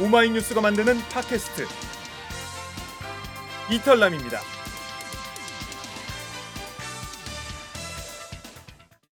오마이뉴스가 만드는 팟캐스트 이털남입니다.